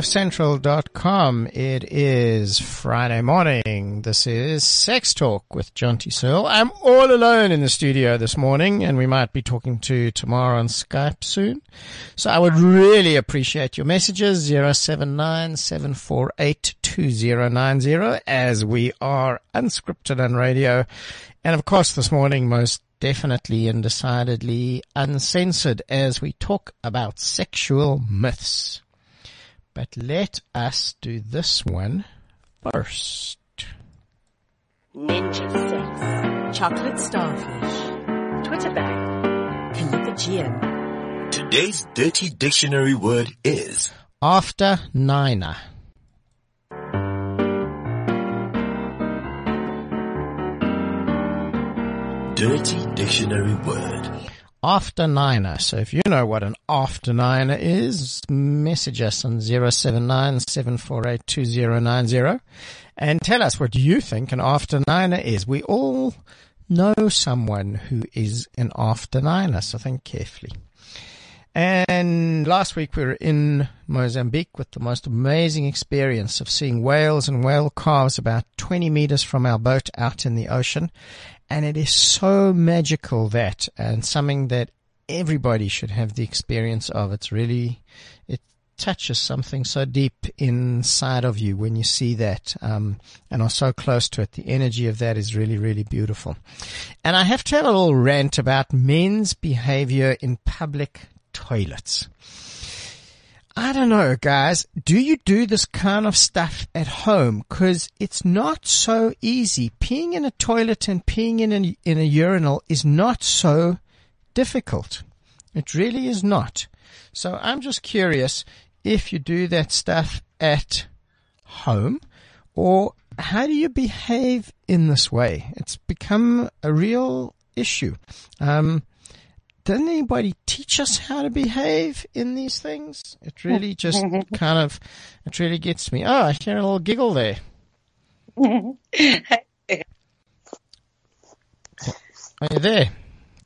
cliffcentral.com. It is Friday morning. This is Sex Talk with Jonty Searle. I'm all alone in the studio this morning and we might be talking to tomorrow on Skype soon. So I would really appreciate your messages 79 as we are unscripted on radio. And of course this morning most definitely and decidedly uncensored as we talk about sexual myths. But let us do this one first. Ninja sex, chocolate starfish, Twitter bag. bang, Califigian. Today's dirty dictionary word is After Niner. dirty dictionary word. After niner. So if you know what an after niner is, message us on 079 and tell us what you think an after niner is. We all know someone who is an after niner, so think carefully. And last week we were in Mozambique with the most amazing experience of seeing whales and whale calves about 20 meters from our boat out in the ocean. And it is so magical that, and something that everybody should have the experience of. It's really, it touches something so deep inside of you when you see that, um, and are so close to it. The energy of that is really, really beautiful. And I have to have a little rant about men's behavior in public toilets. I don't know, guys. Do you do this kind of stuff at home? Cause it's not so easy. Peeing in a toilet and peeing in a, in a urinal is not so difficult. It really is not. So I'm just curious if you do that stuff at home or how do you behave in this way? It's become a real issue. Um, doesn't anybody teach us how to behave in these things? It really just kind of, it really gets me. Oh, I hear a little giggle there. Are you there?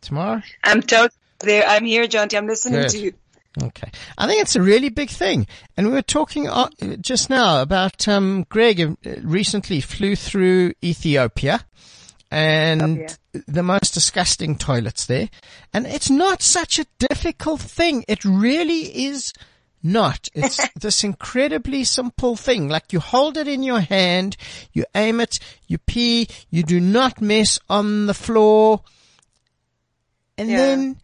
Tomorrow? I'm totally there. I'm here, John. I'm listening Good. to you. Okay. I think it's a really big thing. And we were talking uh, just now about, um, Greg uh, recently flew through Ethiopia and the most disgusting toilets there. And it's not such a difficult thing. It really is not. It's this incredibly simple thing. Like you hold it in your hand, you aim it, you pee, you do not mess on the floor, and Yeah. then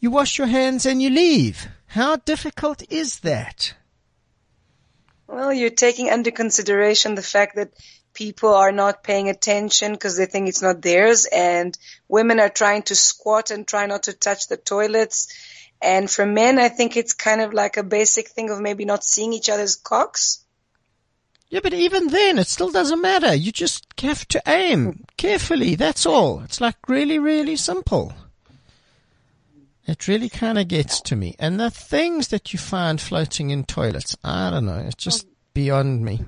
you wash your hands and you leave. How difficult is that? Well, you're taking under consideration the fact that people are not paying attention because they think it's not theirs and women are trying to squat and try not to touch the toilets. And for men, I think it's kind of like a basic thing of maybe not seeing each other's cocks. Yeah, but even then, it still doesn't matter. You just have to aim carefully. That's all. It's like really, really simple. It really kind of gets to me. And the things that you find floating in toilets, I don't know. It's just beyond me.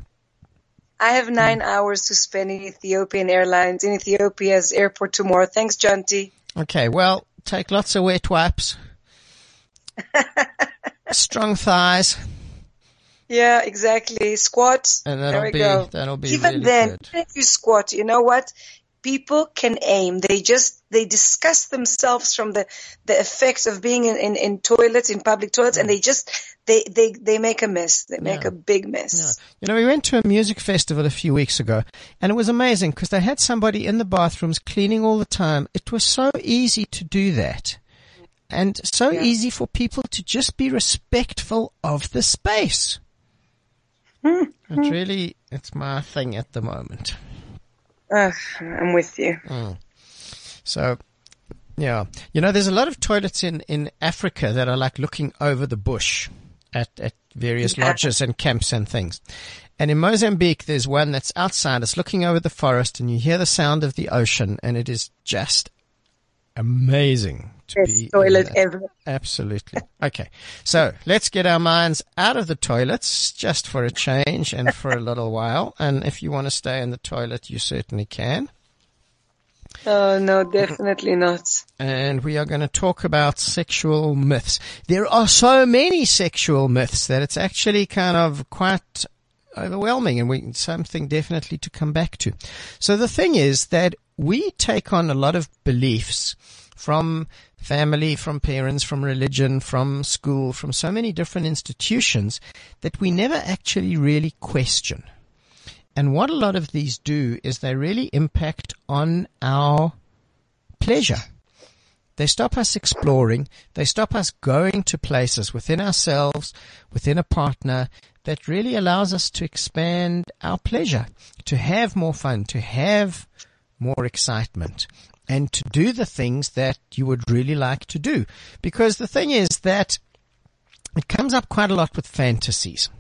I have nine hours to spend in Ethiopian Airlines in Ethiopia's airport tomorrow. Thanks, Jonty. Okay, well, take lots of wet wipes. Strong thighs. Yeah, exactly. Squat. And there that'll we be, go. that'll be Even really then, good. even if you squat, you know what? People can aim. They just they disgust themselves from the the effects of being in, in, in toilets in public toilets, and mm. they just they they they make a mess. They make Yeah. a big mess. You know, we went to a music festival a few weeks ago and it was amazing because they had somebody in the bathrooms cleaning all the time. It was so easy to do that. and so easy for people to just be respectful of the space. Hmm. It really, it's my thing at the moment. Ugh, I'm with you. So, yeah, you know, there's a lot of toilets in, in Africa that are like looking over the bush at, at various Yeah. lodges and camps and things. And in Mozambique, there's one that's outside. It's looking over the forest and you hear the sound of the ocean and it is just amazing to be Best in toilet ever. Absolutely. Okay. So let's get our minds out of the toilets just for a change and for a little while. And if you want to stay in the toilet, you certainly can. Oh no, definitely not. and we are going to talk about sexual myths. There are so many sexual myths that it's actually kind of quite overwhelming and we something definitely to come back to. So the thing is that we take on a lot of beliefs from family, from parents, from religion, from school, from so many different institutions that we never actually really question. And what a lot of these do is they really impact on our pleasure. They stop us exploring. They stop us going to places within ourselves, within a partner that really allows us to expand our pleasure, to have more fun, to have more excitement and to do the things that you would really like to do. Because the thing is that it comes up quite a lot with fantasies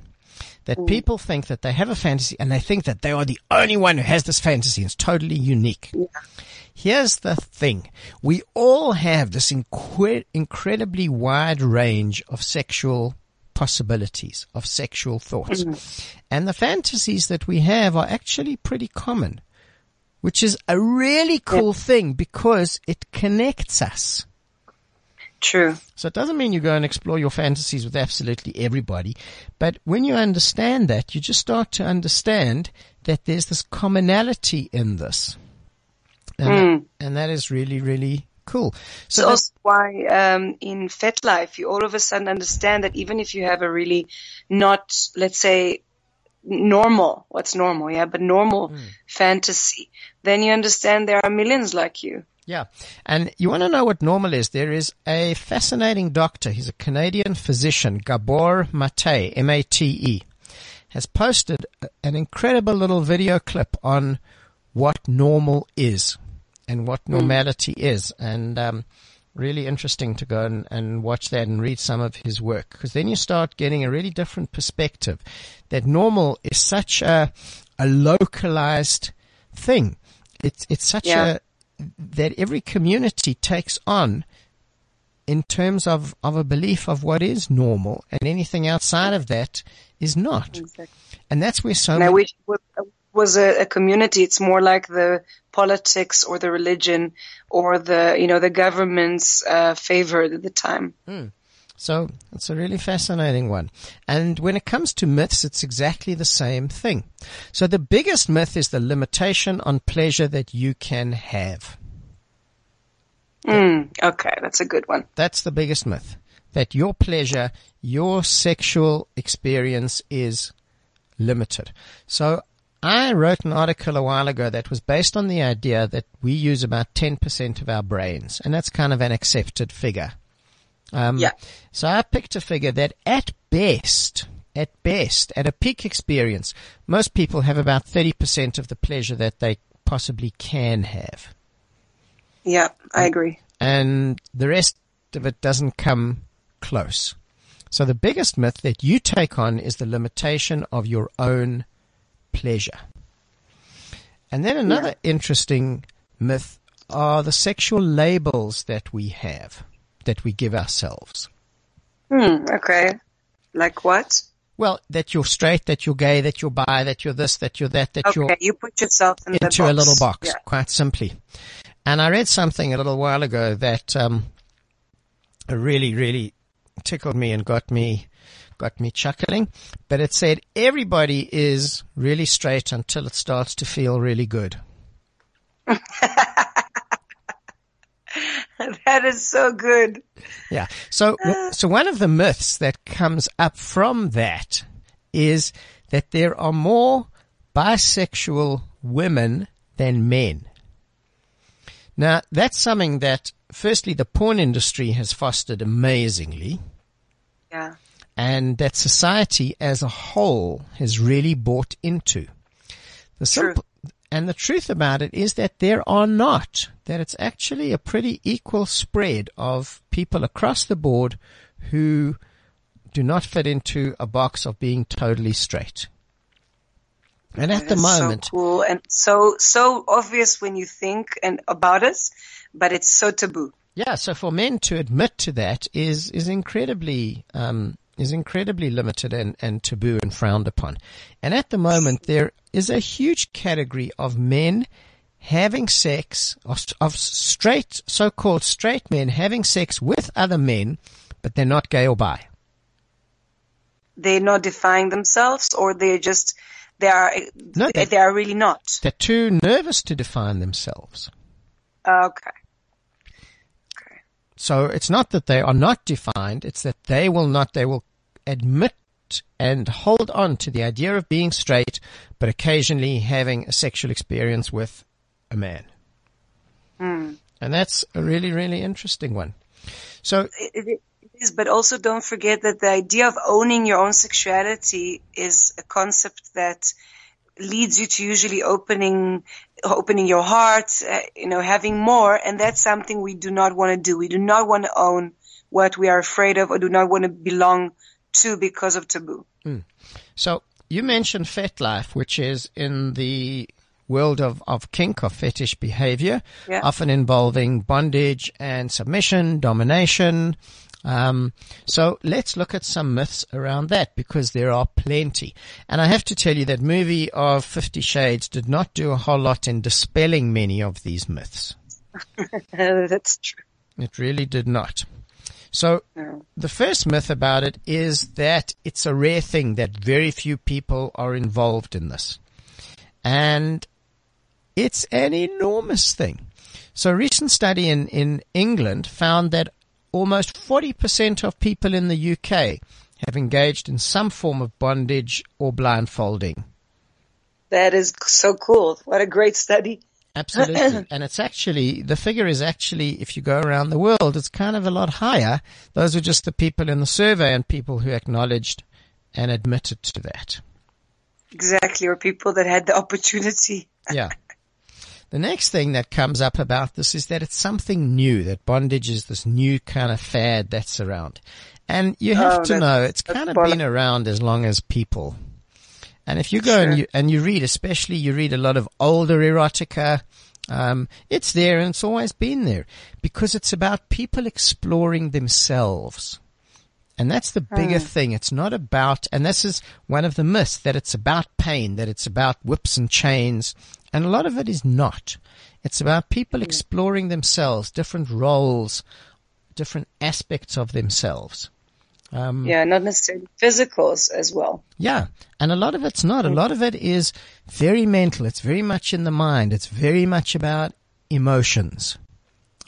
that mm. people think that they have a fantasy and they think that they are the only one who has this fantasy. It's totally unique. Here's the thing. We all have this incre- incredibly wide range of sexual possibilities, of sexual thoughts. Mm. And the fantasies that we have are actually pretty common, which is a really cool thing because it connects us. True. So it doesn't mean you go and explore your fantasies with absolutely everybody, but when you understand that, you just start to understand that there's this commonality in this. And, and that is really, really cool. So that- also why um, in FetLife you all of a sudden understand that even if you have a really not, let's say, normal, what's normal, yeah, but normal fantasy, then you understand there are millions like you. Yeah. And you want to know what normal is? There is a fascinating doctor. He's a Canadian physician, Gabor Mate, M-A-T-E, has posted an incredible little video clip on what normal is and what normality is. And, um, really interesting to go and, and watch that and read some of his work because then you start getting a really different perspective that normal is such a, a localized thing. It's, it's such Yeah. That every community takes on in terms of, of a belief of what is normal and anything outside of that is not. And that's where so I many, was, was a, a community. It's more like the politics or the religion or the, you know, the government's uh, favored at the time. So it's a really fascinating one. And when it comes to myths, it's exactly the same thing. So the biggest myth is the limitation on pleasure that you can have. Mm, okay, that's a good one. That's the biggest myth. That your pleasure, your sexual experience is limited. So I wrote an article a while ago that was based on the idea that we use about 10% of our brains, and that's kind of an accepted figure. Um, Yeah. So I picked a figure that at best, at best, at a peak experience, most people have about 30% of the pleasure that they possibly can have Yeah, I agree. and the rest of it doesn't come close. So the biggest myth that you take on is the limitation of your own pleasure. And then another interesting myth are the sexual labels that we have, that we give ourselves. Hmm, okay. Like what? Well, that you're straight, that you're gay, that you're bi, that you're this, that you're that, that you're Okay, you put yourself in the into box. a little box, Yeah. quite simply. And I read something a little while ago that um, really, really tickled me and got me got me chuckling. But it said everybody is really straight until it starts to feel really good. that is so good. Yeah. So, ah. so one of the myths that comes up from that is that there are more bisexual women than men. Now, that's something that, firstly, the porn industry has fostered amazingly, Yeah. and that society as a whole has really bought into. The simple, and the truth about it is that there are not, that it's actually a pretty equal spread of people across the board who do not fit into a box of being totally straight. And at the moment, so cool and so so obvious when you think and about us, but it's so taboo. Yeah, so for men to admit to that is is incredibly um, is incredibly limited and, and taboo and frowned upon. And at the moment, there is a huge category of men having sex of, of straight, so-called straight men having sex with other men, but they're not gay or bi. They're not defying themselves, or they're just they are No, they, they- are really not. They're too nervous to define themselves. Okay. So it's not that they are not defined, it's that they will not, they will admit and hold on to the idea of being straight, but occasionally having a sexual experience with a man. Hmm. And that's a really, really interesting one. So, It, it is, but also don't forget that the idea of owning your own sexuality is a concept that leads you to usually opening opening your heart, uh, you know, having more, and that's something we do not want to do. We do not want to own what we are afraid of or do not want to belong to because of taboo. so you mentioned FetLife, which is in the world of, of kink or fetish behavior, Yeah. often involving bondage and submission, domination. Um, so let's look at some myths around that because there are plenty. And I have to tell you that movie of Fifty Shades did not do a whole lot in dispelling many of these myths. that's true. It really did not. So the first myth about it is that it's a rare thing that very few people are involved in this. And it's an enormous thing. So a recent study in, in England found that almost 40% of people in the UK have engaged in some form of bondage or blindfolding. That is so cool. What a great study. Absolutely. and it's actually, the figure is actually, if you go around the world, it's kind of a lot higher. Those are just the people in the survey and people who acknowledged and admitted to that. Exactly, or people that had the opportunity. Yeah. The next thing that comes up about this is that it's something new, that bondage is this new kind of fad that's around. And you have Oh, to know it's kind of been around as long as people. And if you go and you, and you read, especially you read a lot of older erotica, um, it's there and it's always been there because it's about people exploring themselves. And that's the bigger thing. It's not about, and this is one of the myths, that it's about pain, that it's about whips and chains. And a lot of it is not. It's about people exploring themselves, different roles, different aspects of themselves. Um, Yeah, not necessarily physicals as well. yeah. And a lot of it's not. A lot of it is very mental. It's very much in the mind. It's very much about emotions.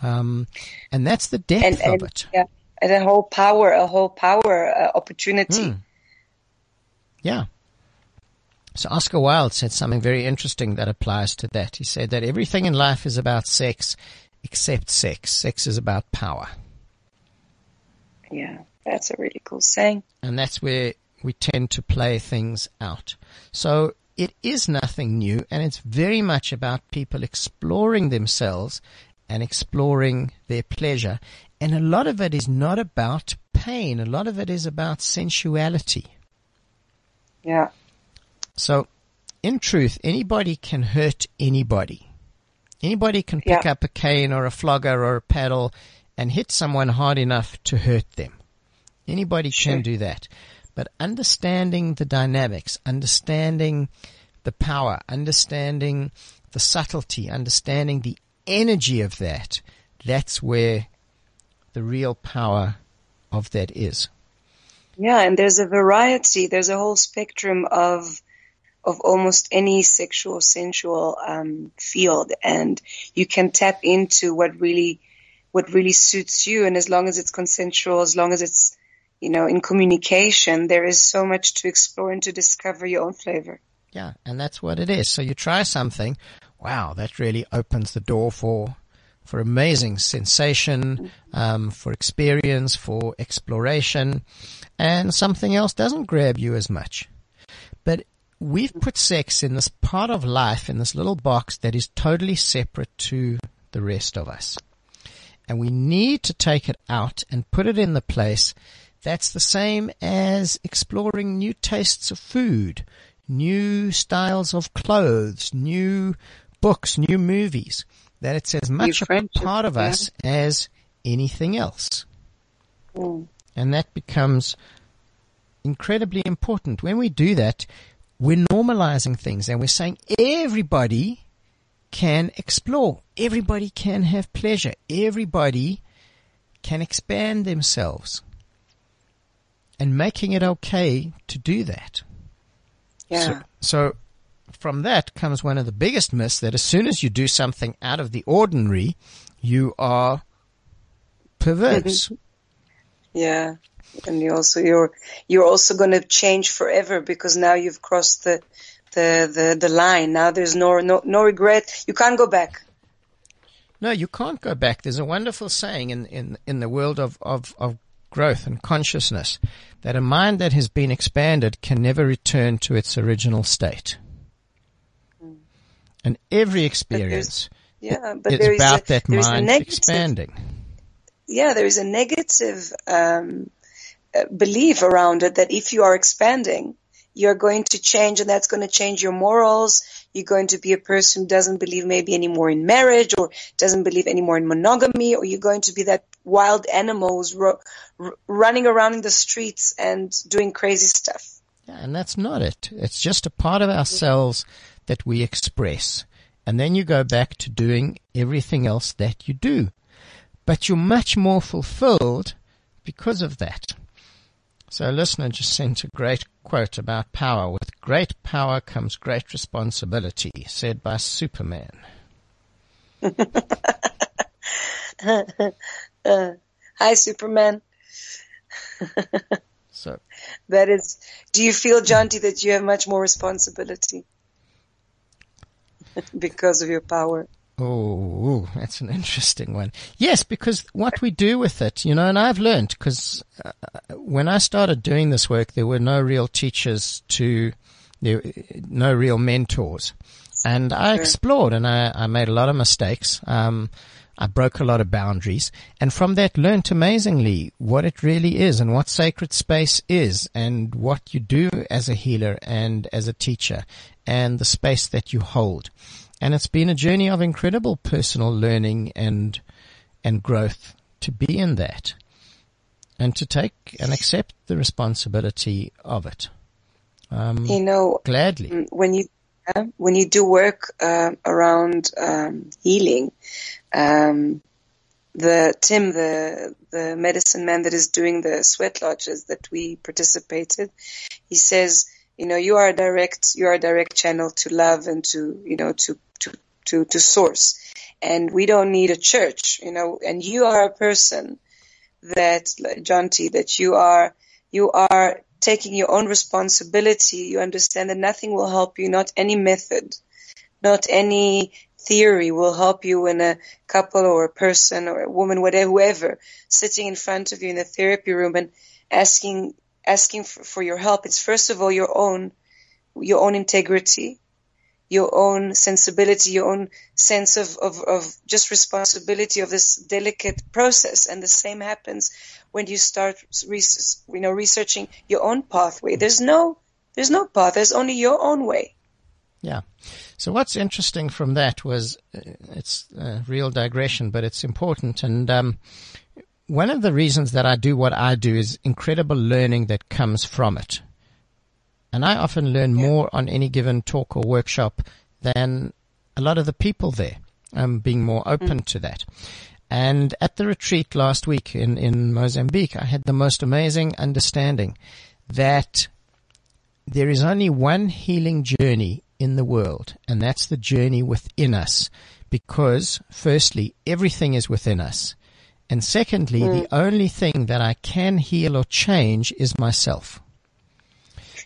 Um, and that's the depth And, of it. yeah, and a whole power, a whole power uh, opportunity. Yeah. So Oscar Wilde said something very interesting that applies to that. He said that everything in life is about sex except sex. Sex is about power. Yeah, that's a really cool saying. And that's where we tend to play things out. So it is nothing new and it's very much about people exploring themselves and exploring their pleasure. And a lot of it is not about pain. A lot of it is about sensuality. Yeah, So, in truth, anybody can hurt anybody. Anybody can pick Yeah. up a cane or a flogger or a paddle and hit someone hard enough to hurt them. Anybody Sure. can do that. But understanding the dynamics, understanding the power, understanding the subtlety, understanding the energy of that, that's where the real power of that is. yeah, and there's a variety. There's a whole spectrum of of almost any sexual, sensual um, field, and you can tap into what really what really suits you. And as long as it's consensual, as long as it's you know in communication, there is so much to explore and to discover your own flavor. Yeah, and that's what it is. So you try something, wow, that really opens the door for for amazing sensation, um, for experience, for exploration, and something else doesn't grab you as much. But we've put sex in this part of life, in this little box that is totally separate to the rest of us. And we need to take it out and put it in the place that's the same as exploring new tastes of food, new styles of clothes, new books, new movies that it's as much a part of yeah. us as anything else. Mm. And that becomes incredibly important. When we do that, we're normalizing things and we're saying everybody can explore. Everybody can have pleasure. Everybody can expand themselves. And making it okay to do that. Yeah. So, so from that comes one of the biggest myths that as soon as you do something out of the ordinary, you are perverse. yeah. And you also, you're, you're also going to change forever because now you've crossed the, the, the, the line. Now there's no, no, no regret. You can't go back. No, you can't go back. There's a wonderful saying in, in, in the world of, of, of growth and consciousness that a mind that has been expanded can never return to its original state. And every experience yeah, but it's about a, that mind negative, expanding. Yeah, there is a negative um, uh, belief around it that if you are expanding, you're going to change and that's going to change your morals. You're going to be a person who doesn't believe maybe anymore in marriage or doesn't believe anymore in monogamy or you're going to be that wild animal who's ro- running around in the streets and doing crazy stuff. Yeah, and that's not it. It's just a part of ourselves that we express. And then you go back to doing everything else that you do. But you're much more fulfilled because of that. So a listener just sent a great quote about power. With great power comes great responsibility, said by Superman. uh, hi, Superman. so that is, do you feel, Jonty, that you have much more responsibility? because of your power. Oh, that's an interesting one. Yes, because what we do with it, you know, and I've learned because uh, when I started doing this work, there were no real teachers to, there, no real mentors. And I explored and I, I made a lot of mistakes. Um, I broke a lot of boundaries and from that learned amazingly what it really is and what sacred space is and what you do as a healer and as a teacher and the space that you hold. And it's been a journey of incredible personal learning and, and growth to be in that and to take and accept the responsibility of it. Um, you know, gladly. When you when you do work uh, around um, healing, um, the Tim, the the medicine man that is doing the sweat lodges that we participated, he says, you know, you are a direct you are a direct channel to love and to you know to to to to source, and we don't need a church, you know, and you are a person that Jonty That you are you are taking your own responsibility, you understand that nothing will help you, not any method, not any theory will help you when a couple or a person or a woman, whatever, whoever, sitting in front of you in the therapy room and asking, asking for, for your help. It's first of all your own, your own integrity, your own sensibility, your own sense of, of, of just responsibility of this delicate process. And the same happens when you start, you know, researching your own pathway. There's no, there's no path. There's only your own way. Yeah. So what's interesting from that was uh, it's a real digression, but it's important. And um, one of the reasons that I do what I do is incredible learning that comes from it. And I often learn yeah. more on any given talk or workshop than a lot of the people there. Um, being more open mm. to that. And at the retreat last week in, in Mozambique, I had the most amazing understanding that there is only one healing journey in the world, and that's the journey within us. Because firstly, everything is within us. And secondly, mm. the only thing that I can heal or change is myself.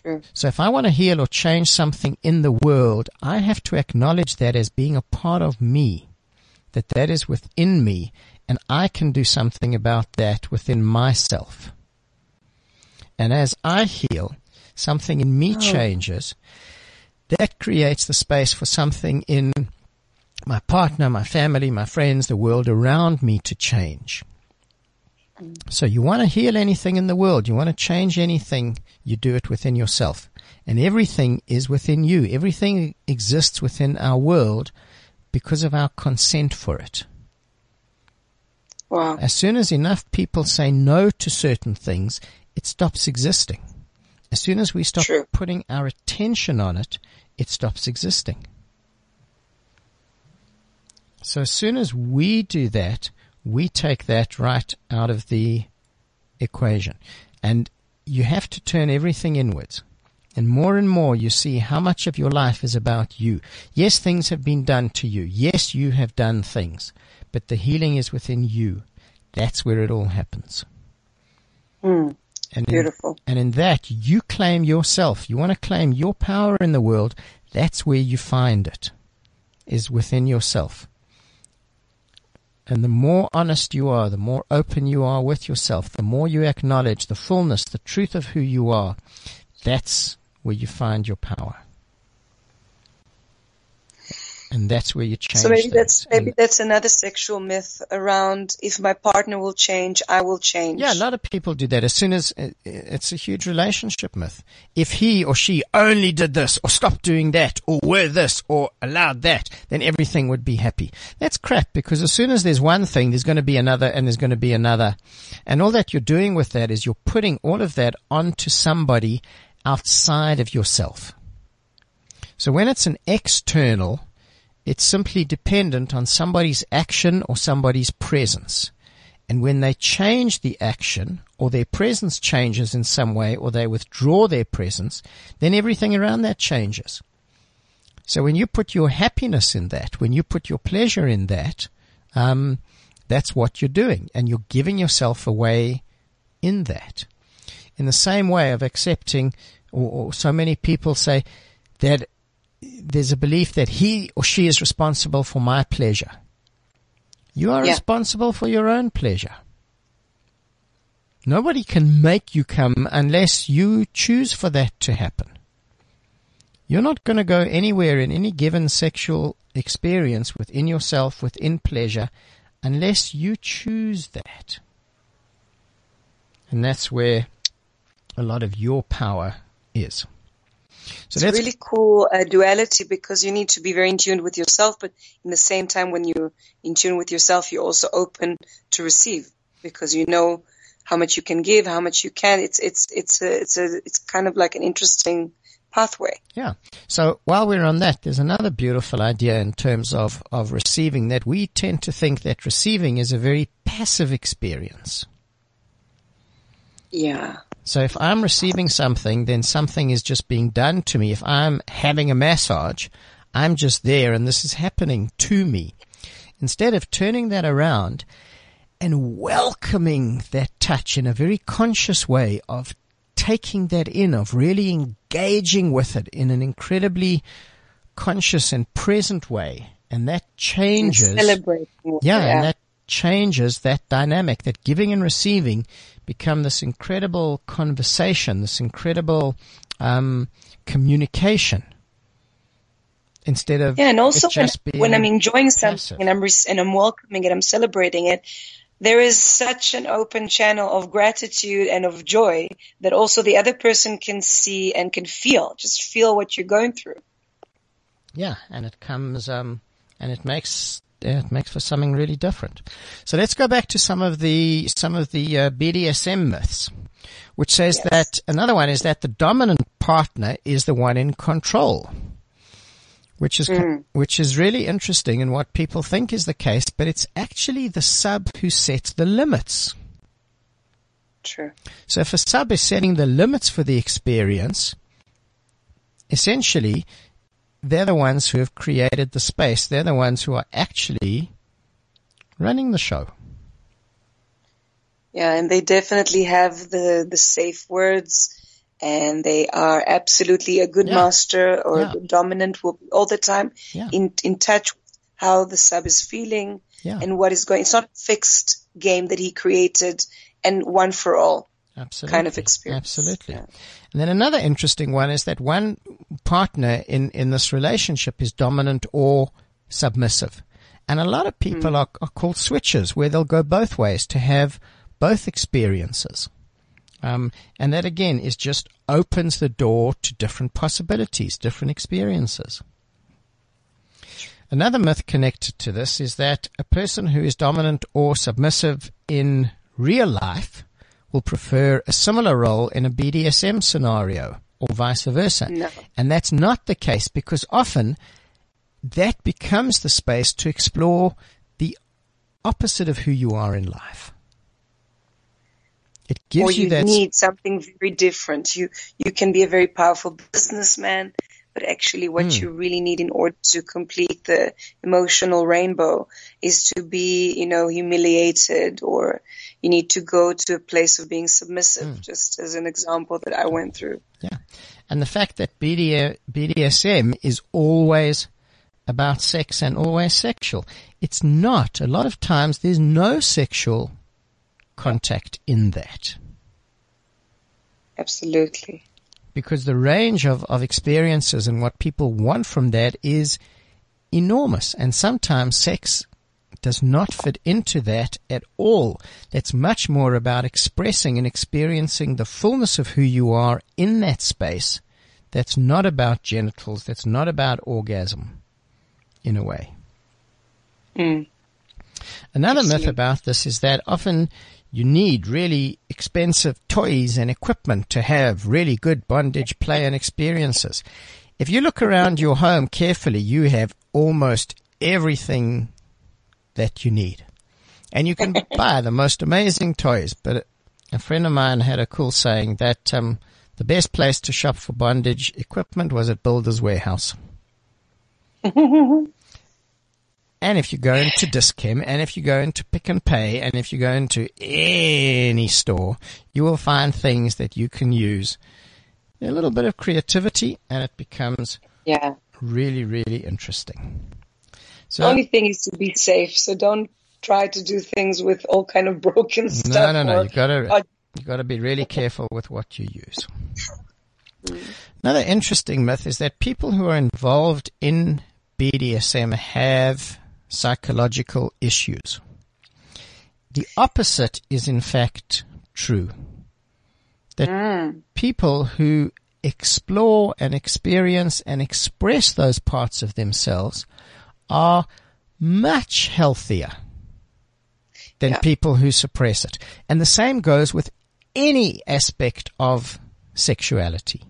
True. So if I want to heal or change something in the world, I have to acknowledge that as being a part of me that that is within me and I can do something about that within myself. And as I heal, something in me oh. changes. That creates the space for something in my partner, my family, my friends, the world around me to change. So you want to heal anything in the world, you want to change anything, you do it within yourself. And everything is within you. Everything exists within our world because of our consent for it. Wow. As soon as enough people say no to certain things, it stops existing. As soon as we stop True. putting our attention on it, it stops existing. So as soon as we do that, we take that right out of the equation. And you have to turn everything inwards. And more and more you see how much of your life is about you. Yes, things have been done to you. Yes, you have done things. But the healing is within you. That's where it all happens. Mm, And in, beautiful. and in that, you claim yourself. You want to claim your power in the world. That's where you find it, is within yourself. And the more honest you are, the more open you are with yourself, the more you acknowledge the fullness, the truth of who you are, that's where you find your power. And that's where you change So maybe things. that's maybe And- that's another sexual myth around if my partner will change, I will change. Yeah, a lot of people do that. As soon as it's a huge relationship myth. If he or she only did this or stopped doing that or were this or allowed that, then everything would be happy. That's crap because as soon as there's one thing, there's going to be another and there's going to be another. And all that you're doing with that is you're putting all of that onto somebody outside of yourself. So when it's an external, it's simply dependent on somebody's action or somebody's presence. And when they change the action or their presence changes in some way or they withdraw their presence, then everything around that changes. So when you put your happiness in that, when you put your pleasure in that, um, that's what you're doing and you're giving yourself away in that. In the same way of accepting, or, or so many people say that there's a belief that he or she is responsible for my pleasure. You are Yeah. responsible for your own pleasure. Nobody can make you come unless you choose for that to happen. You're not going to go anywhere in any given sexual experience within yourself, within pleasure, unless you choose that. And that's where a lot of your power is. So It's that's really cool uh, duality because you need to be very in tune with yourself, but in the same time, when you're in tune with yourself, you're also open to receive because you know how much you can give, how much you can. It's it's it's a it's a it's kind of like an interesting pathway. Yeah. So while we're on that, there's another beautiful idea in terms of, of receiving that we tend to think that receiving is a very passive experience. Yeah. So if I'm receiving something, then something is just being done to me. If I'm having a massage, I'm just there and this is happening to me. Instead of turning that around and welcoming that touch in a very conscious way of taking that in, of really engaging with it in an incredibly conscious and present way. And that changes. Celebrating. Yeah, and that changes that dynamic, that giving and receiving become this incredible conversation, this incredible um, communication. Instead of Yeah, and also when, when I'm enjoying passive. something and I'm re- and I'm welcoming it, I'm celebrating it. There is such an open channel of gratitude and of joy that also the other person can see and can feel. Just feel what you're going through. Yeah, and it comes, um, and it makes yeah, it makes for something really different. So let's go back to some of the some of the uh, BDSM myths, which says Yes. that another one is that the dominant partner is the one in control, which is which is really interesting and what people think is the case, but it's actually the sub who sets the limits. True. So if a sub is setting the limits for the experience, essentially, they're the ones who have created the space. They're the ones who are actually running the show. Yeah, and they definitely have the, the safe words and they are absolutely a good Yeah. master or Yeah. dominant will be all the time Yeah. in, in touch with how the sub is feeling Yeah. and what is going. It's not a fixed game that he created and one for all. Absolutely. kind of experience. Absolutely. Yeah. And then another interesting one is that one partner in, in this relationship is dominant or submissive. And a lot of people Hmm. are, are called switchers where they'll go both ways to have both experiences. Um, and that again is just opens the door to different possibilities, different experiences. Another myth connected to this is that a person who is dominant or submissive in real life will prefer a similar role in a BDSM scenario or vice versa. No. And that's not the case because often that becomes the space to explore the opposite of who you are in life. It gives or you you that need something very different. You you can be a very powerful businessman, but actually what Hmm. you really need in order to complete the emotional rainbow is to be, you know, humiliated or you need to go to a place of being submissive, Hmm. just as an example that I went through. Yeah. And the fact that BD, BDSM is always about sex and always sexual. It's not. A lot of times there's no sexual contact in that Absolutely. Because the range of, of experiences and what people want from that is enormous. And sometimes sex does not fit into that at all. That's much more about expressing and experiencing the fullness of who you are in that space. That's not about genitals. That's not about orgasm in a way. Mm. Another myth about this is that often you need really expensive toys and equipment to have really good bondage play and experiences. If you look around your home carefully, you have almost everything that you need. And you can buy the most amazing toys, but a friend of mine had a cool saying that um, the best place to shop for bondage equipment was at Builder's Warehouse. And if you go into Dischem, and if you go into Pick n Pay, and if you go into any store, you will find things that you can use. A little bit of creativity, and it becomes Yeah. really, really interesting. The only thing is to be safe, so don't try to do things with all kind of broken stuff. no, no, no, you gotta, you gotta be really careful with what you use. Another interesting myth is that people who are involved in BDSM have psychological issues. The opposite is in fact true. That hmm. people who explore and experience and express those parts of themselves are much healthier than Yeah. people who suppress it. And the same goes with any aspect of sexuality.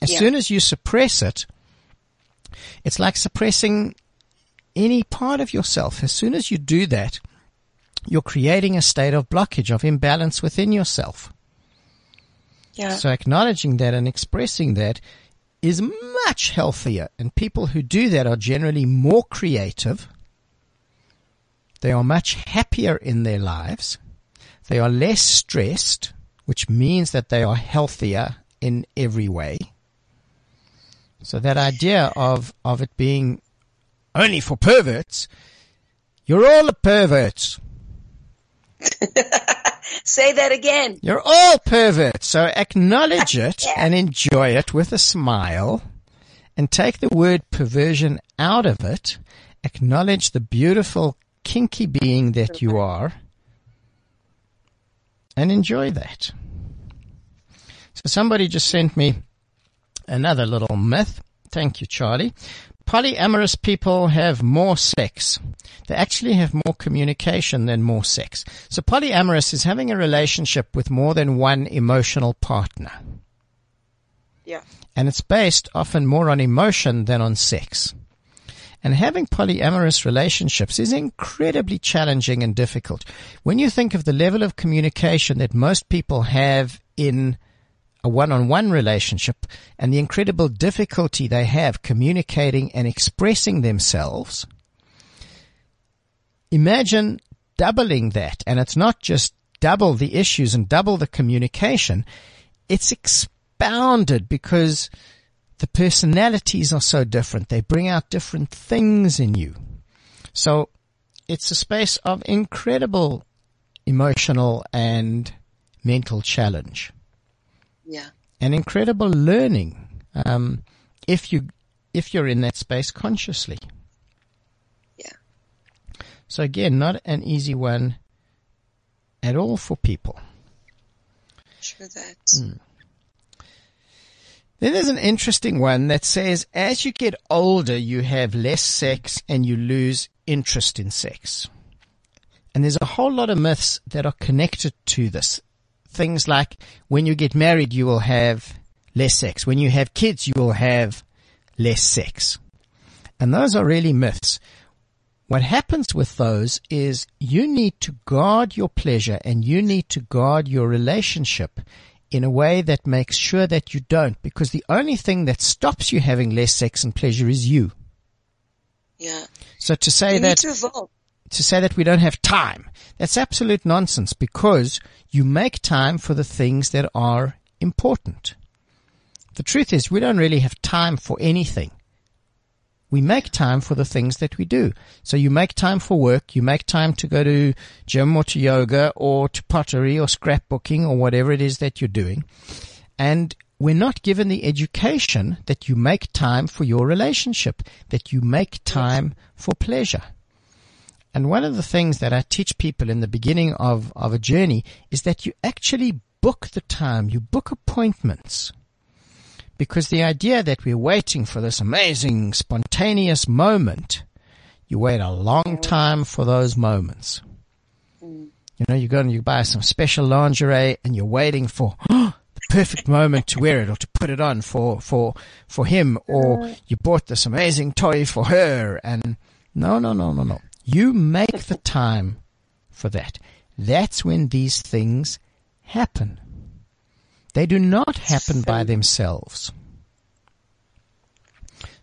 As Yeah. soon as you suppress it, it's like suppressing any part of yourself. As soon as you do that, you're creating a state of blockage, of imbalance within yourself. yeah. So acknowledging that and expressing that is much healthier. And people who do that are generally more creative. They are much happier in their lives. They are less stressed, which means that they are healthier in every way. So that idea of, of it being only for perverts, you're all a perverts. Say that again. You're all perverts, so acknowledge it and enjoy it with a smile and take the word perversion out of it. Acknowledge the beautiful, kinky being that you are and enjoy that. So somebody just sent me another little myth. Thank you, Charlie. Polyamorous people have more sex. They actually have more communication than more sex. So polyamorous is having a relationship with more than one emotional partner. Yeah. And it's based often more on emotion than on sex. And having polyamorous relationships is incredibly challenging and difficult. When you think of the level of communication that most people have in a one-on-one relationship and the incredible difficulty they have communicating and expressing themselves, imagine doubling that. And it's not just double the issues and double the communication. It's expounded because the personalities are so different. They bring out different things in you. So it's a space of incredible emotional and mental challenge Yeah. and incredible learning um, if you if you're in that space consciously. Yeah. So again, not an easy one at all for people. True that. Hmm. Then there's an interesting one that says as you get older, you have less sex and you lose interest in sex. And there's a whole lot of myths that are connected to this. Things like when you get married, you will have less sex. When you have kids, you will have less sex. And those are really myths. What happens with those is you need to guard your pleasure and you need to guard your relationship in a way that makes sure that you don't because the only thing that stops you having less sex and pleasure is you. Yeah. So to say You that to to say that we don't have time. That's absolute nonsense because you make time for the things that are important. The truth is we don't really have time for anything. We make time for the things that we do. So you make time for work, you make time to go to gym or to yoga or to pottery or scrapbooking or whatever it is that you're doing. And we're not given the education that you make time for your relationship, that you make time for pleasure. And one of the things that I teach people in the beginning of, of a journey is that you actually book the time, you book appointments. Because the idea that we're waiting for this amazing, spontaneous moment, you wait a long time for those moments. Mm. You know, you go and you buy some special lingerie and you're waiting for the perfect moment to wear it or to put it on for, for, for him or you bought this amazing toy for her and no, no, no, no, no. You make the time for that. That's when these things happen. They do not happen by themselves.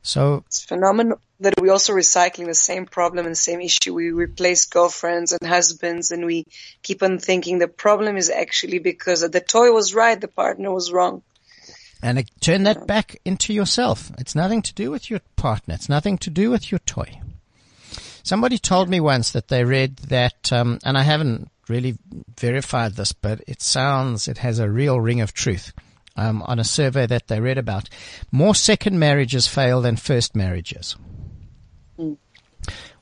So, It's phenomenal that we also recycling the same problem and same issue. We replace girlfriends and husbands and we keep on thinking the problem is actually because the toy was right, the partner was wrong. and turn that back into yourself. It's nothing to do with your partner. It's nothing to do with your toy. Somebody told me once that they read that, um, and I haven't really verified this, but it sounds, it has a real ring of truth. Um, on a survey that they read about, more second marriages fail than first marriages.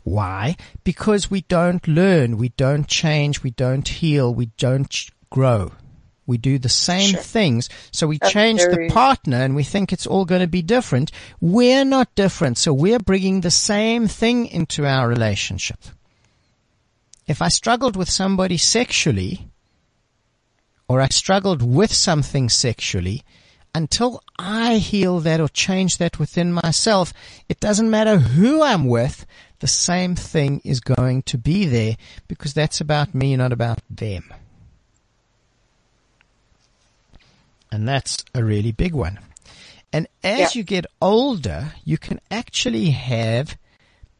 Why? Because we don't learn, we don't change, we don't heal, we don't grow. We do the same Sure. things. So we That's change the partner and we think it's all going to be different. We're not different. So we're bringing the same thing into our relationship. If I struggled with somebody sexually, or I struggled with something sexually, until I heal that or change that within myself, it doesn't matter who I'm with, the same thing is going to be there because that's about me, not about them. And that's a really big one. And as Yeah. you get older, you can actually have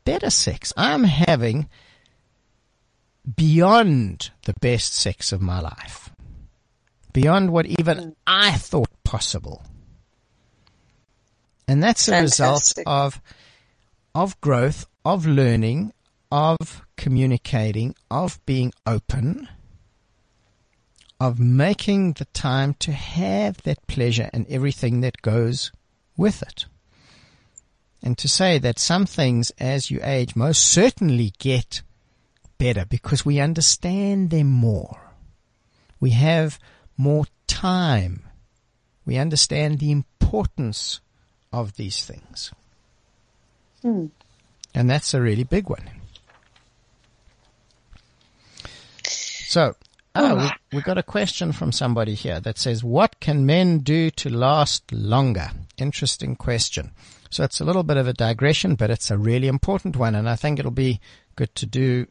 better sex. I'm having beyond the best sex of my life. Beyond what even hmm. I thought possible. And that's a result of, of growth, of learning, of communicating, of being open, of making the time to have that pleasure and everything that goes with it. And to say that some things as you age most certainly get better because we understand them more. We have more time. We understand the importance of these things. Hmm. And that's a really big one. So, oh, we've got a question from somebody here that says, what can men do to last longer? Interesting question. So it's a little bit of a digression, but it's a really important one, and I think it'll be good to do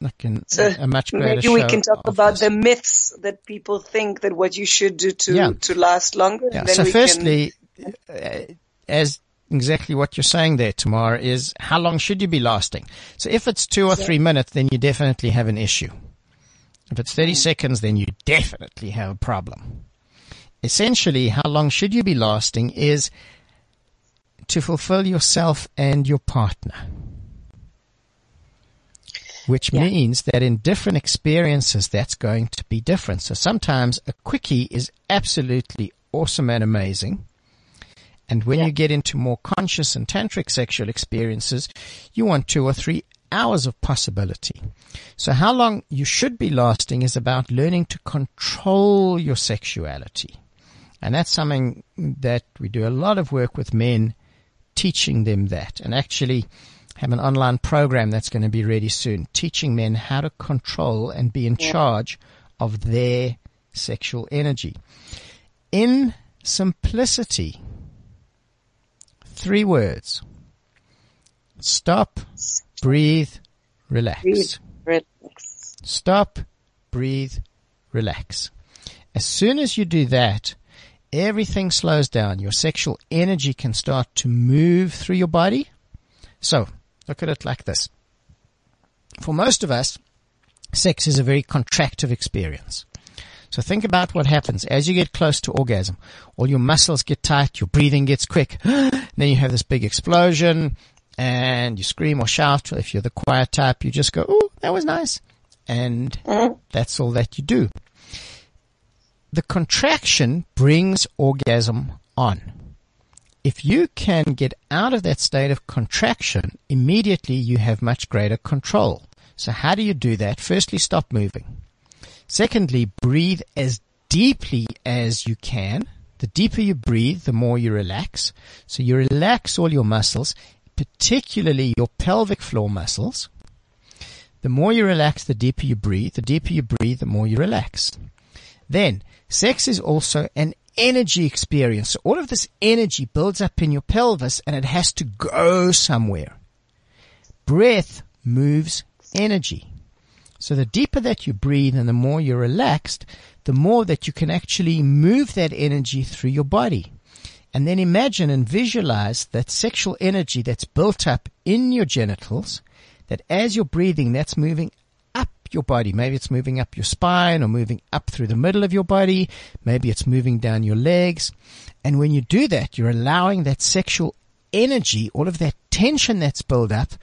like in So a, much greater maybe we can talk about this. the myths that people think that what you should do to Yeah. to last longer. Yeah. So we can- firstly, uh, as exactly what you're saying there, Tamar, is how long should you be lasting? So if it's two or three minutes, then you definitely have an issue. If it's 30 mm. seconds, then you definitely have a problem. Essentially, how long should you be lasting is to fulfill yourself and your partner. Which Yeah. means that in different experiences, that's going to be different. So sometimes a quickie is absolutely awesome and amazing. And when Yeah. you get into more conscious and tantric sexual experiences, you want two or three hours of possibility. So how long you should be lasting is about learning to control your sexuality. And that's something that we do a lot of work with men, teaching them that. And actually have an online program that's going to be ready soon, teaching men how to control and be in charge of their sexual energy. In simplicity, three words. Stop, breathe, relax. Breathe. Relax. Stop, breathe, relax. As soon as you do that, everything slows down. Your sexual energy can start to move through your body. So, look at it like this. For most of us, sex is a very contractive experience. So think about what happens as you get close to orgasm. All your muscles get tight, your breathing gets quick. then you have this big explosion and you scream or shout. If you're the quiet type, you just go, "Oh, that was nice." And mm-hmm. that's all that you do. The contraction brings orgasm on. If you can get out of that state of contraction, immediately you have much greater control. So how do you do that? Firstly, stop moving. Secondly, breathe as deeply as you can. The deeper you breathe, the more you relax. So you relax all your muscles, particularly your pelvic floor muscles. The more you relax, the deeper you breathe. The deeper you breathe, the more you relax. Then, sex is also an energy experience. So all of this energy builds up in your pelvis and it has to go somewhere. Breath moves energy. So the deeper that you breathe and the more you're relaxed, the more that you can actually move that energy through your body. And then imagine and visualize that sexual energy that's built up in your genitals, that as you're breathing, that's moving up your body. Maybe it's moving up your spine or moving up through the middle of your body. Maybe it's moving down your legs. And when you do that, you're allowing that sexual energy, all of that tension that's built up,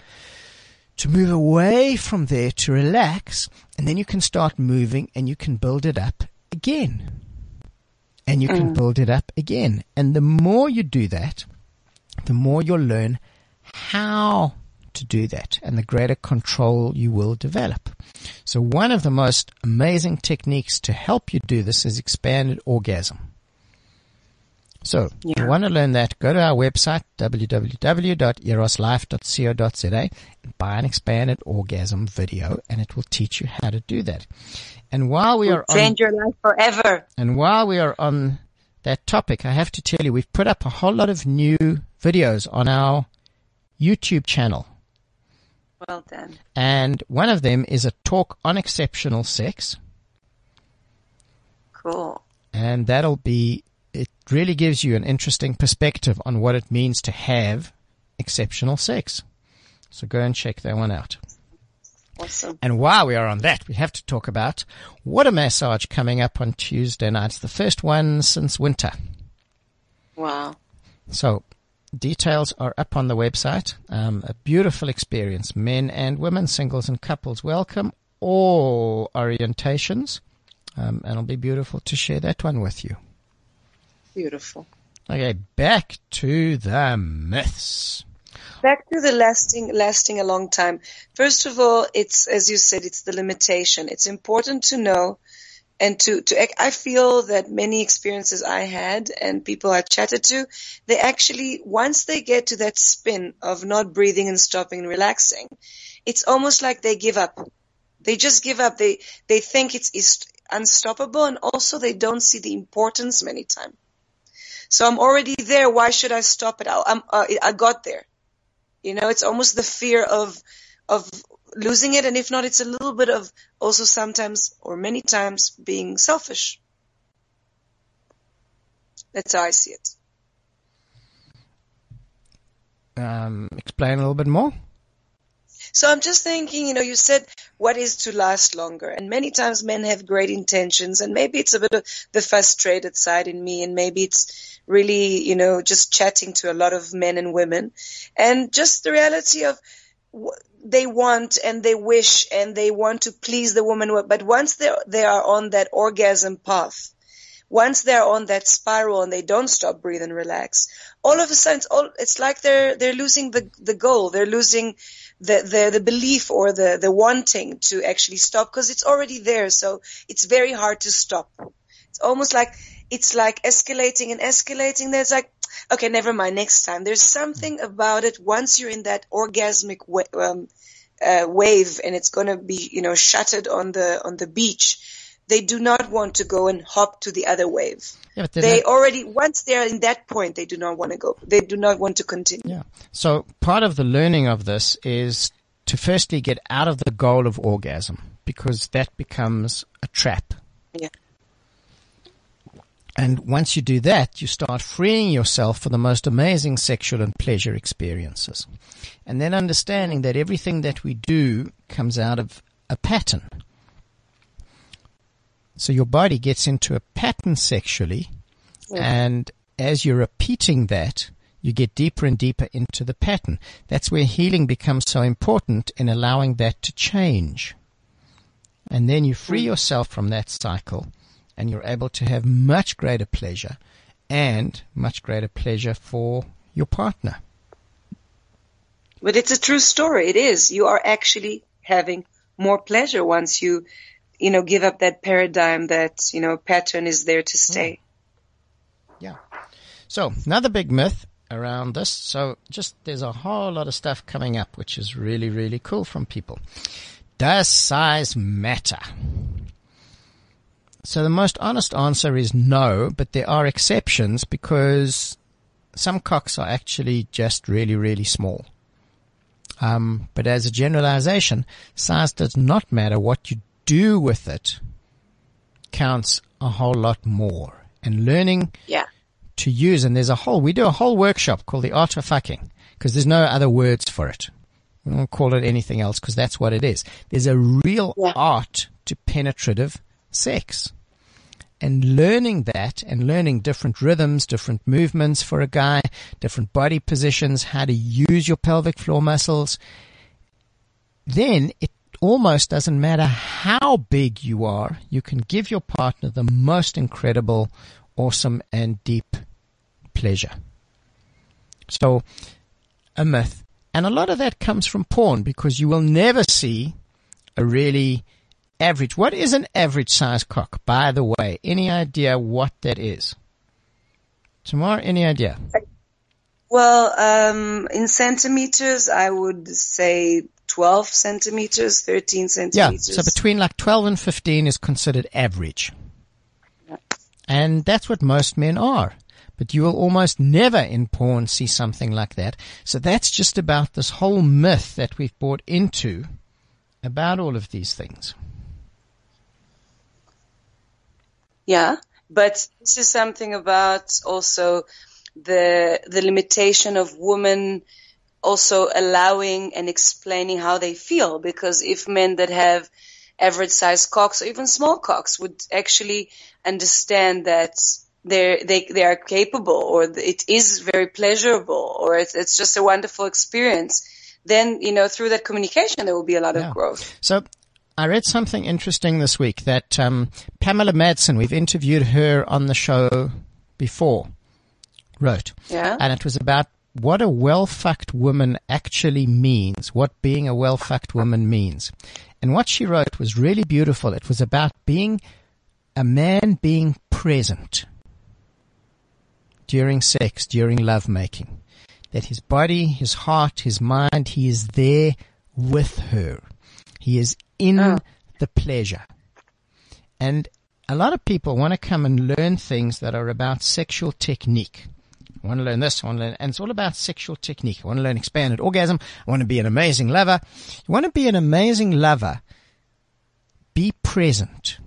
to move away from there to relax, and then you can start moving and you can build it up again. And you can mm. build it up again. And the more you do that, the more you'll learn how to do that and the greater control you will develop. So one of the most amazing techniques to help you do this is expanded orgasm. So, if you want to learn that, go to our website, www.eroslife.co.za and buy an expanded orgasm video and it will teach you how to do that. And while we are on, Change your life forever. and while we are on that topic, I have to tell you, we've put up a whole lot of new videos on our YouTube channel. Well done. And one of them is a talk on exceptional sex. Cool. And that'll be, it really gives you an interesting perspective on what it means to have exceptional sex. So go and check that one out. Awesome. And while we are on that, we have to talk about water massage coming up on Tuesday nights, the first one since winter. Wow. So details are up on the website. Um, a beautiful experience. Men and women, singles and couples, welcome. All orientations. Um, and it'll be beautiful to share that one with you. Beautiful. Okay, back to the myths. Back to the lasting, lasting a long time. First of all, it's, as you said, it's the limitation. It's important to know and to, to, I feel that many experiences I had and people I chatted to, they actually, once they get to that spin of not breathing and stopping and relaxing, it's almost like they give up. They just give up. They, they think it's, unstoppable and also they don't see the importance many times. So I'm already there. Why should I stop it? I'll, I'm, uh, I got there. You know, it's almost the fear of, of losing it. And if not, it's a little bit of also sometimes or many times being selfish. That's how I see it. Um, explain a little bit more. So I'm just thinking, you know, you said what is to last longer, and many times men have great intentions, and maybe it's a bit of the frustrated side in me, and maybe it's really, you know, just chatting to a lot of men and women, and just the reality of what they want and they wish and they want to please the woman, but once they they are on that orgasm path, once they're on that spiral and they don't stop, breathe and relax, all of a sudden it's, all, it's like they're they're losing the the goal, they're losing the the, the belief or the the wanting to actually stop because it's already there. So it's very hard to stop. It's almost like it's like escalating and escalating. There's like okay, never mind, next time. There's something about it once you're in that orgasmic wa- um, uh, wave and it's to be, you know, shattered on the, on the beach. They do not want to go and hop to the other wave. Yeah, They not- already, once they're in that point, they do not want to go. They do not want to continue. Yeah. So part of the learning of this is to firstly get out of the goal of orgasm because that becomes a trap. Yeah. And once you do that, you start freeing yourself for the most amazing sexual and pleasure experiences. And then understanding that everything that we do comes out of a pattern. So your body gets into a pattern sexually, mm. and as you're repeating that, you get deeper and deeper into the pattern. That's where healing becomes so important in allowing that to change. And then you free mm. yourself from that cycle and you're able to have much greater pleasure and much greater pleasure for your partner. But it's a true story. It is. You are actually having more pleasure once you, you know, give up that paradigm that, you know, pattern is there to stay. Yeah. So another big myth around this. So just there's a whole lot of stuff coming up, which is really, really cool from people. Does size matter? So the most honest answer is no, but there are exceptions because some cocks are actually just really, really small. Um, but as a generalization, size does not matter. What you do with it counts a whole lot more. And learning Yeah. to use, and there's a whole, we do a whole workshop called the art of fucking, because there's no other words for it. We won't call it anything else because that's what it is. There's a real Yeah. art to penetrative sex. And learning that and learning different rhythms, different movements for a guy, different body positions, how to use your pelvic floor muscles, then it almost doesn't matter how big you are. You can give your partner the most incredible, awesome, and deep pleasure. So, a myth. And a lot of that comes from porn because you will never see a really average. What is an average size cock, by the way? Any idea what that is? Tamar, any idea? Well, um, in centimeters, I would say 12 centimeters, 13 centimeters. Yeah, so between like 12 and 15 is considered average. And that's what most men are. But you will almost never in porn see something like that. So that's just about this whole myth that we've bought into about all of these things. Yeah, but this is something about also the the limitation of women also allowing and explaining how they feel because if men that have average size cocks or even small cocks would actually understand that they're, they they are capable or it is very pleasurable or it's, it's just a wonderful experience then you know through that communication there will be a lot Yeah. of growth So I read something interesting this week that um, Pamela Madsen, we've interviewed her on the show before, wrote. yeah and it was about what a well fucked woman actually means, what being a well fucked woman means. And what she wrote was really beautiful. It was about being a man being present during sex, during lovemaking. That his body, his heart, his mind, he is there with her. He is in Oh. the pleasure. And a lot of people want to come and learn things that are about sexual technique. I want to learn this, I want to learn, and it's all about sexual technique. I want to learn expanded orgasm. I want to be an amazing lover. You want to be an amazing lover. Be present.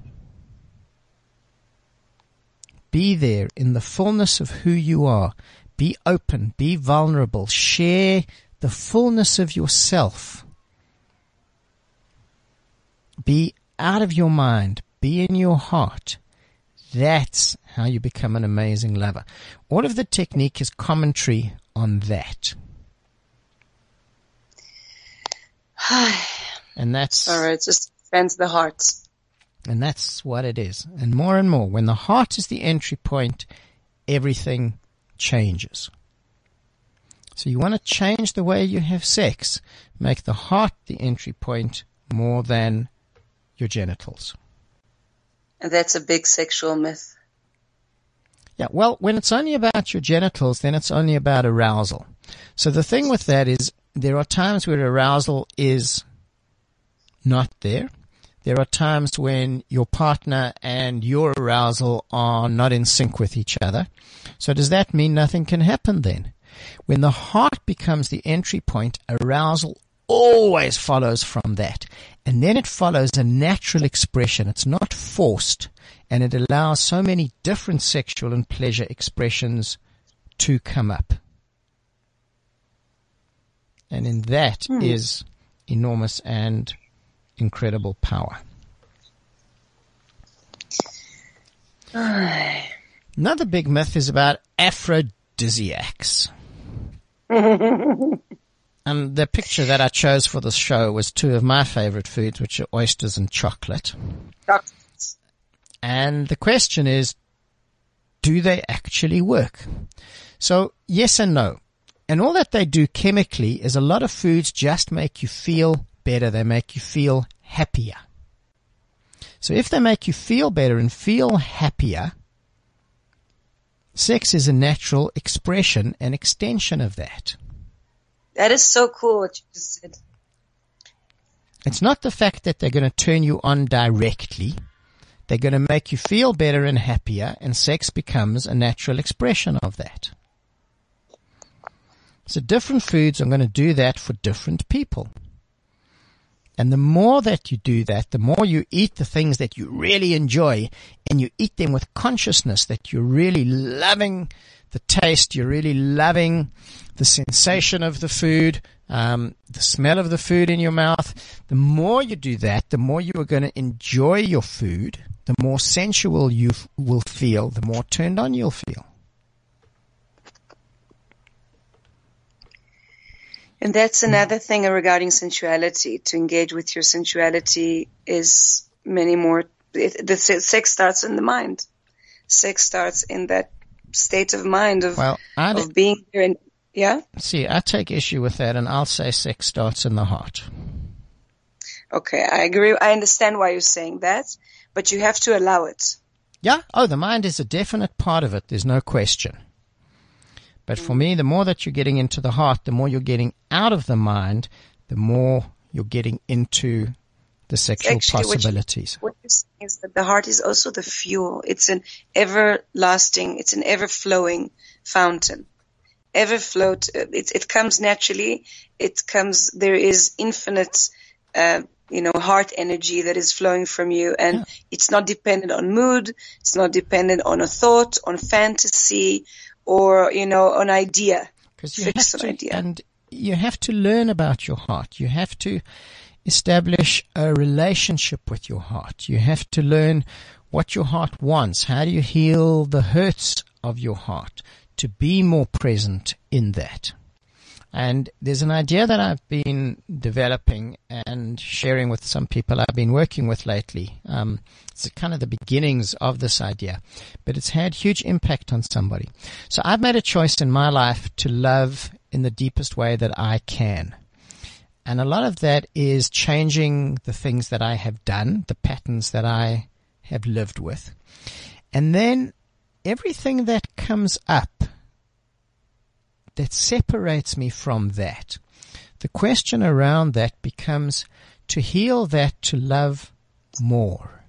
Be there in the fullness of who you are. Be open. Be vulnerable. Share the fullness of yourself Be out of your mind. Be in your heart. That's how you become an amazing lover. All of the technique is commentary on that. and that's All right, just expands the heart. and that's what it is. And more and more, when the heart is the entry point, everything changes. So you want to change the way you have sex. Make the heart the entry point more than your genitals. That's a big sexual myth. Yeah, well, when it's only about your genitals, then it's only about arousal. So the thing with that is there are times where arousal is not there. There are times when your partner and your arousal are not in sync with each other. So does that mean nothing can happen then? When the heart becomes the entry point, arousal always follows from that. And then it follows a natural expression. It's not forced and it allows so many different sexual and pleasure expressions to come up. And in that hmm. is enormous and incredible power. Another big myth is about aphrodisiacs. and the picture that I chose for this show was two of my favorite foods, which are oysters and chocolate. And the question is, do they actually work? So yes and no. And all that they do chemically is a lot of foods just make you feel better. They make you feel happier. So if they make you feel better and feel happier, sex is a natural expression and extension of that. That is so cool what you just said. It's not the fact that they're going to turn you on directly. They're going to make you feel better and happier, and sex becomes a natural expression of that. So different foods are going to do that for different people. And the more that you do that, the more you eat the things that you really enjoy and you eat them with consciousness that you're really loving the taste, you're really loving the sensation of the food, um, the smell of the food in your mouth. The more you do that, the more you are going to enjoy your food, the more sensual you f- will feel, the more turned on you'll feel. And that's another thing regarding sensuality. To engage with your sensuality is many more. It, the sex starts in the mind. Sex starts in that state of mind of Well, I of being here. And yeah, see, I take issue with that and I'll say sex starts in the heart. okay, I agree. I understand why you're saying that, but you have to allow it. Yeah. Oh, the mind is a definite part of it. There's no question. But for mm. me, the more that you're getting into the heart, the more you're getting out of the mind, the more you're getting into the sexual Actually, what you- possibilities. What you're saying is that the heart is also the fuel. It's an everlasting, it's an ever flowing fountain. Ever float, uh, it, it comes naturally. It comes, there is infinite, uh, you know, heart energy that is flowing from you and it's not dependent on mood. It's not dependent on a thought, on fantasy or, you know, on idea. Because you have to, idea. and you have to learn about your heart. You have to establish a relationship with your heart. You have to learn what your heart wants. How do you heal the hurts of your heart to be more present in that? And there's an idea that I've been developing and sharing with some people I've been working with lately. Um, it's kind of the beginnings of this idea, but it's had huge impact on somebody. So I've made a choice in my life to love in the deepest way that I can. And a lot of that is changing the things that I have done, the patterns that I have lived with. And then everything that comes up that separates me from that. The question around that becomes to heal that to love more.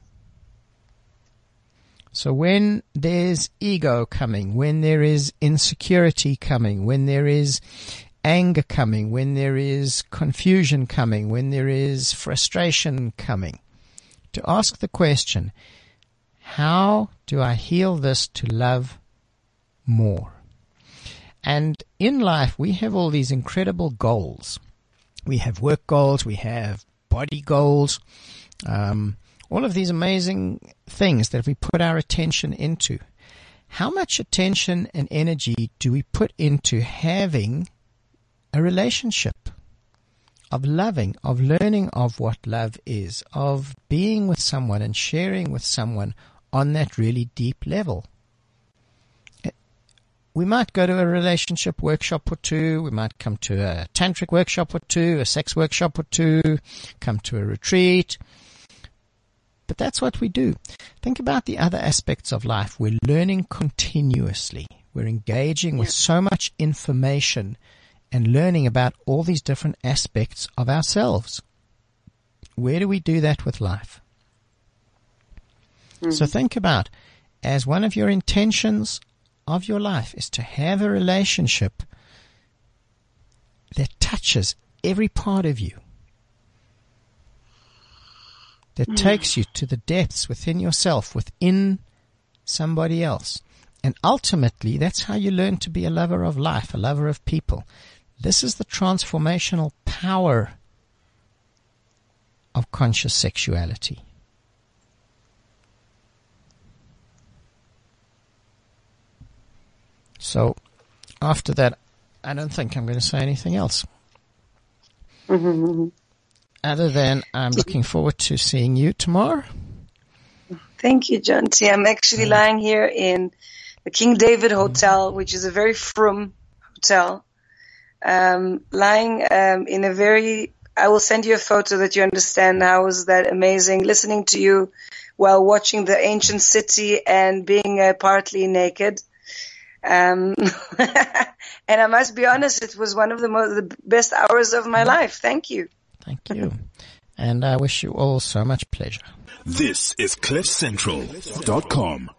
So when there's ego coming, when there is insecurity coming, when there is anger coming, when there is confusion coming, when there is frustration coming, to ask the question, how do I heal this to love more? And in life, we have all these incredible goals. We have work goals, we have body goals, Um, all of these amazing things that we put our attention into. How much attention and energy do we put into having a relationship? Of loving, of learning of what love is, of being with someone and sharing with someone on that really deep level eh, we might go to a relationship workshop or two. We might come to a tantric workshop or two, a sex workshop or two, come to a retreat. But that's what we do. Think about the other aspects of life. We're learning continuously. We're engaging with so much information and learning about all these different aspects of ourselves. Where do we do that with life? Mm-hmm. So think about as one of your intentions of your life is to have a relationship that touches every part of you, that mm. takes you to the depths within yourself, within somebody else. And ultimately, that's how you learn to be a lover of life, a lover of people. This is the transformational power of conscious sexuality. So after that, I don't think I'm going to say anything else. Mm-hmm. Other than I'm looking forward to seeing you tomorrow. Thank you, Jonty. I'm actually lying here in the King David Hotel, which is a very frum hotel. Um, lying um, in a very, I will send you a photo that you understand how is that amazing. Listening to you while watching the ancient city and being uh, partly naked. Um, and I must be honest, it was one of the, most, the best hours of my life. Thank you. Thank you. and I wish you all so much pleasure. This is CliffCentral.com.